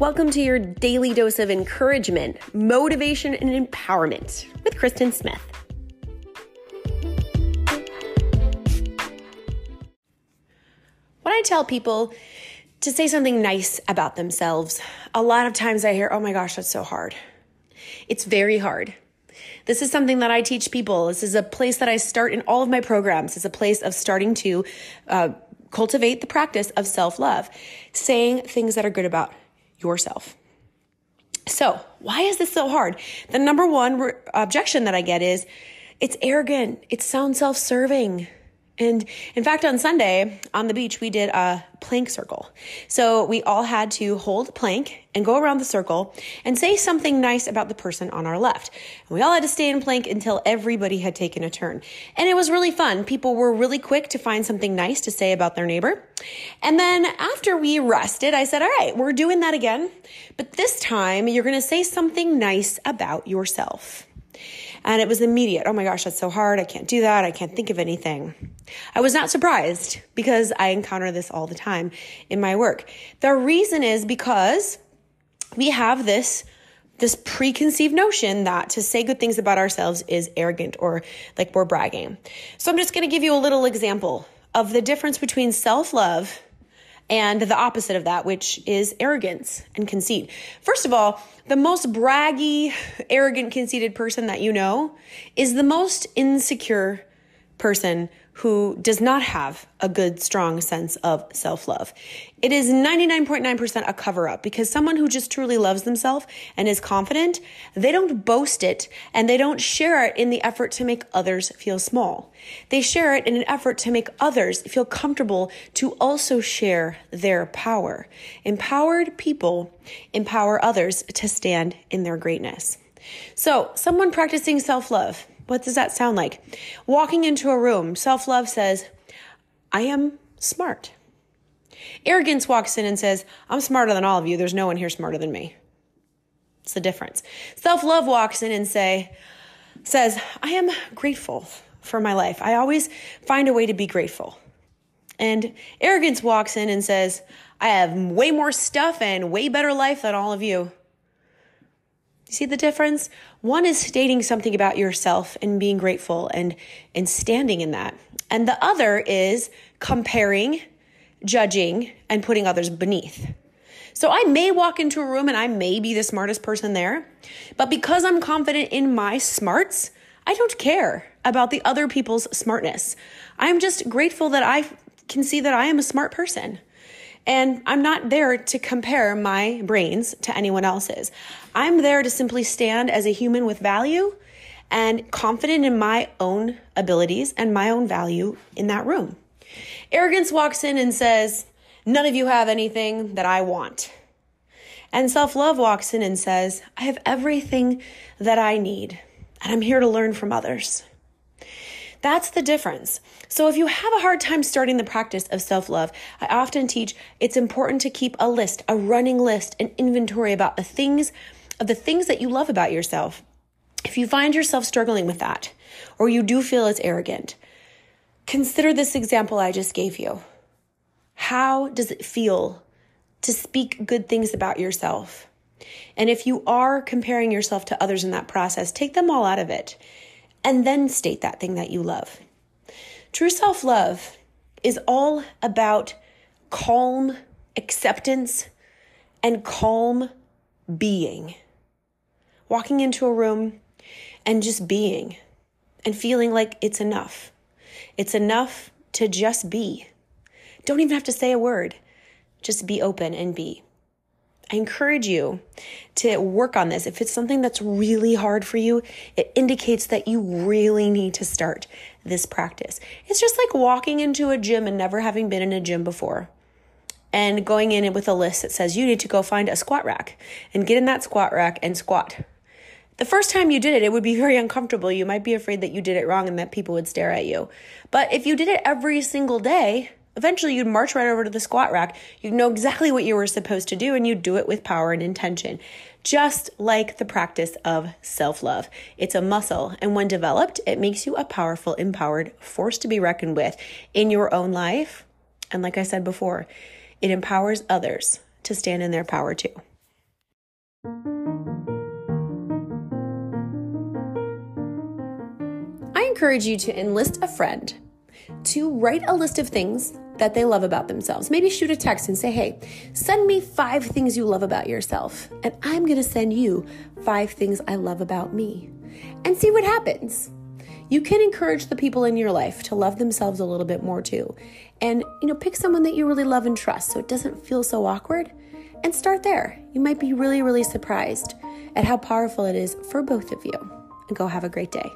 Welcome to your daily dose of encouragement, motivation, and empowerment with Kristen Smith. When I tell people to say something nice about themselves, a lot of times I hear, oh my gosh, that's so hard. It's very hard. This is something that I teach people. This is a place that I start in all of my programs. It's a place of starting to uh, cultivate the practice of self love, saying things that are good about yourself. So, why is this so hard? The number one re- objection that I get is it's arrogant, it sounds self serving. And in fact, on Sunday on the beach, we did a plank circle. So we all had to hold a plank and go around the circle and say something nice about the person on our left. And we all had to stay in plank until everybody had taken a turn. And it was really fun. People were really quick to find something nice to say about their neighbor. And then after we rested, I said, all right, we're doing that again. But this time you're going to say something nice about yourself. And it was immediate. Oh my gosh, that's so hard. I can't do that. I can't think of anything. I was not surprised because I encounter this all the time in my work. The reason is because we have this this preconceived notion that to say good things about ourselves is arrogant or like we're bragging. So I'm just going to give you a little example of the difference between self-love and the opposite of that, which is arrogance and conceit. First of all, the most braggy, arrogant, conceited person that you know is the most insecure person who does not have a good, strong sense of self love. It is 99.9% a cover up because someone who just truly loves themselves and is confident, they don't boast it and they don't share it in the effort to make others feel small. They share it in an effort to make others feel comfortable to also share their power. Empowered people empower others to stand in their greatness. So, someone practicing self love, what does that sound like? Walking into a room, self love says, I am smart. Arrogance walks in and says, I'm smarter than all of you. There's no one here smarter than me. It's the difference. Self love walks in and say, says, I am grateful for my life. I always find a way to be grateful. And arrogance walks in and says, I have way more stuff and way better life than all of you. You see the difference? One is stating something about yourself and being grateful and, and standing in that. And the other is comparing, judging, and putting others beneath. So I may walk into a room and I may be the smartest person there, but because I'm confident in my smarts, I don't care about the other people's smartness. I'm just grateful that I can see that I am a smart person. And I'm not there to compare my brains to anyone else's. I'm there to simply stand as a human with value and confident in my own abilities and my own value in that room. Arrogance walks in and says, None of you have anything that I want. And self love walks in and says, I have everything that I need, and I'm here to learn from others. That's the difference. So if you have a hard time starting the practice of self love, I often teach it's important to keep a list, a running list, an inventory about the things of the things that you love about yourself. If you find yourself struggling with that, or you do feel it's arrogant, consider this example I just gave you. How does it feel to speak good things about yourself? And if you are comparing yourself to others in that process, take them all out of it and then state that thing that you love. True self love is all about calm acceptance and calm being. Walking into a room and just being and feeling like it's enough. It's enough to just be. Don't even have to say a word, just be open and be. I encourage you to work on this. If it's something that's really hard for you, it indicates that you really need to start this practice. It's just like walking into a gym and never having been in a gym before and going in with a list that says you need to go find a squat rack and get in that squat rack and squat. The first time you did it, it would be very uncomfortable. You might be afraid that you did it wrong and that people would stare at you. But if you did it every single day, Eventually, you'd march right over to the squat rack. You'd know exactly what you were supposed to do, and you'd do it with power and intention. Just like the practice of self love, it's a muscle, and when developed, it makes you a powerful, empowered force to be reckoned with in your own life. And like I said before, it empowers others to stand in their power too. I encourage you to enlist a friend to write a list of things that they love about themselves. Maybe shoot a text and say, hey, send me five things you love about yourself. And I'm to send you five things I love about me. And see what happens. You can encourage the people in your life to love themselves a little bit more too. And, you know, pick someone that you really love and trust so it doesn't feel so awkward. And start there. You might be really, really surprised at how powerful it is for both of you. And go have a great day.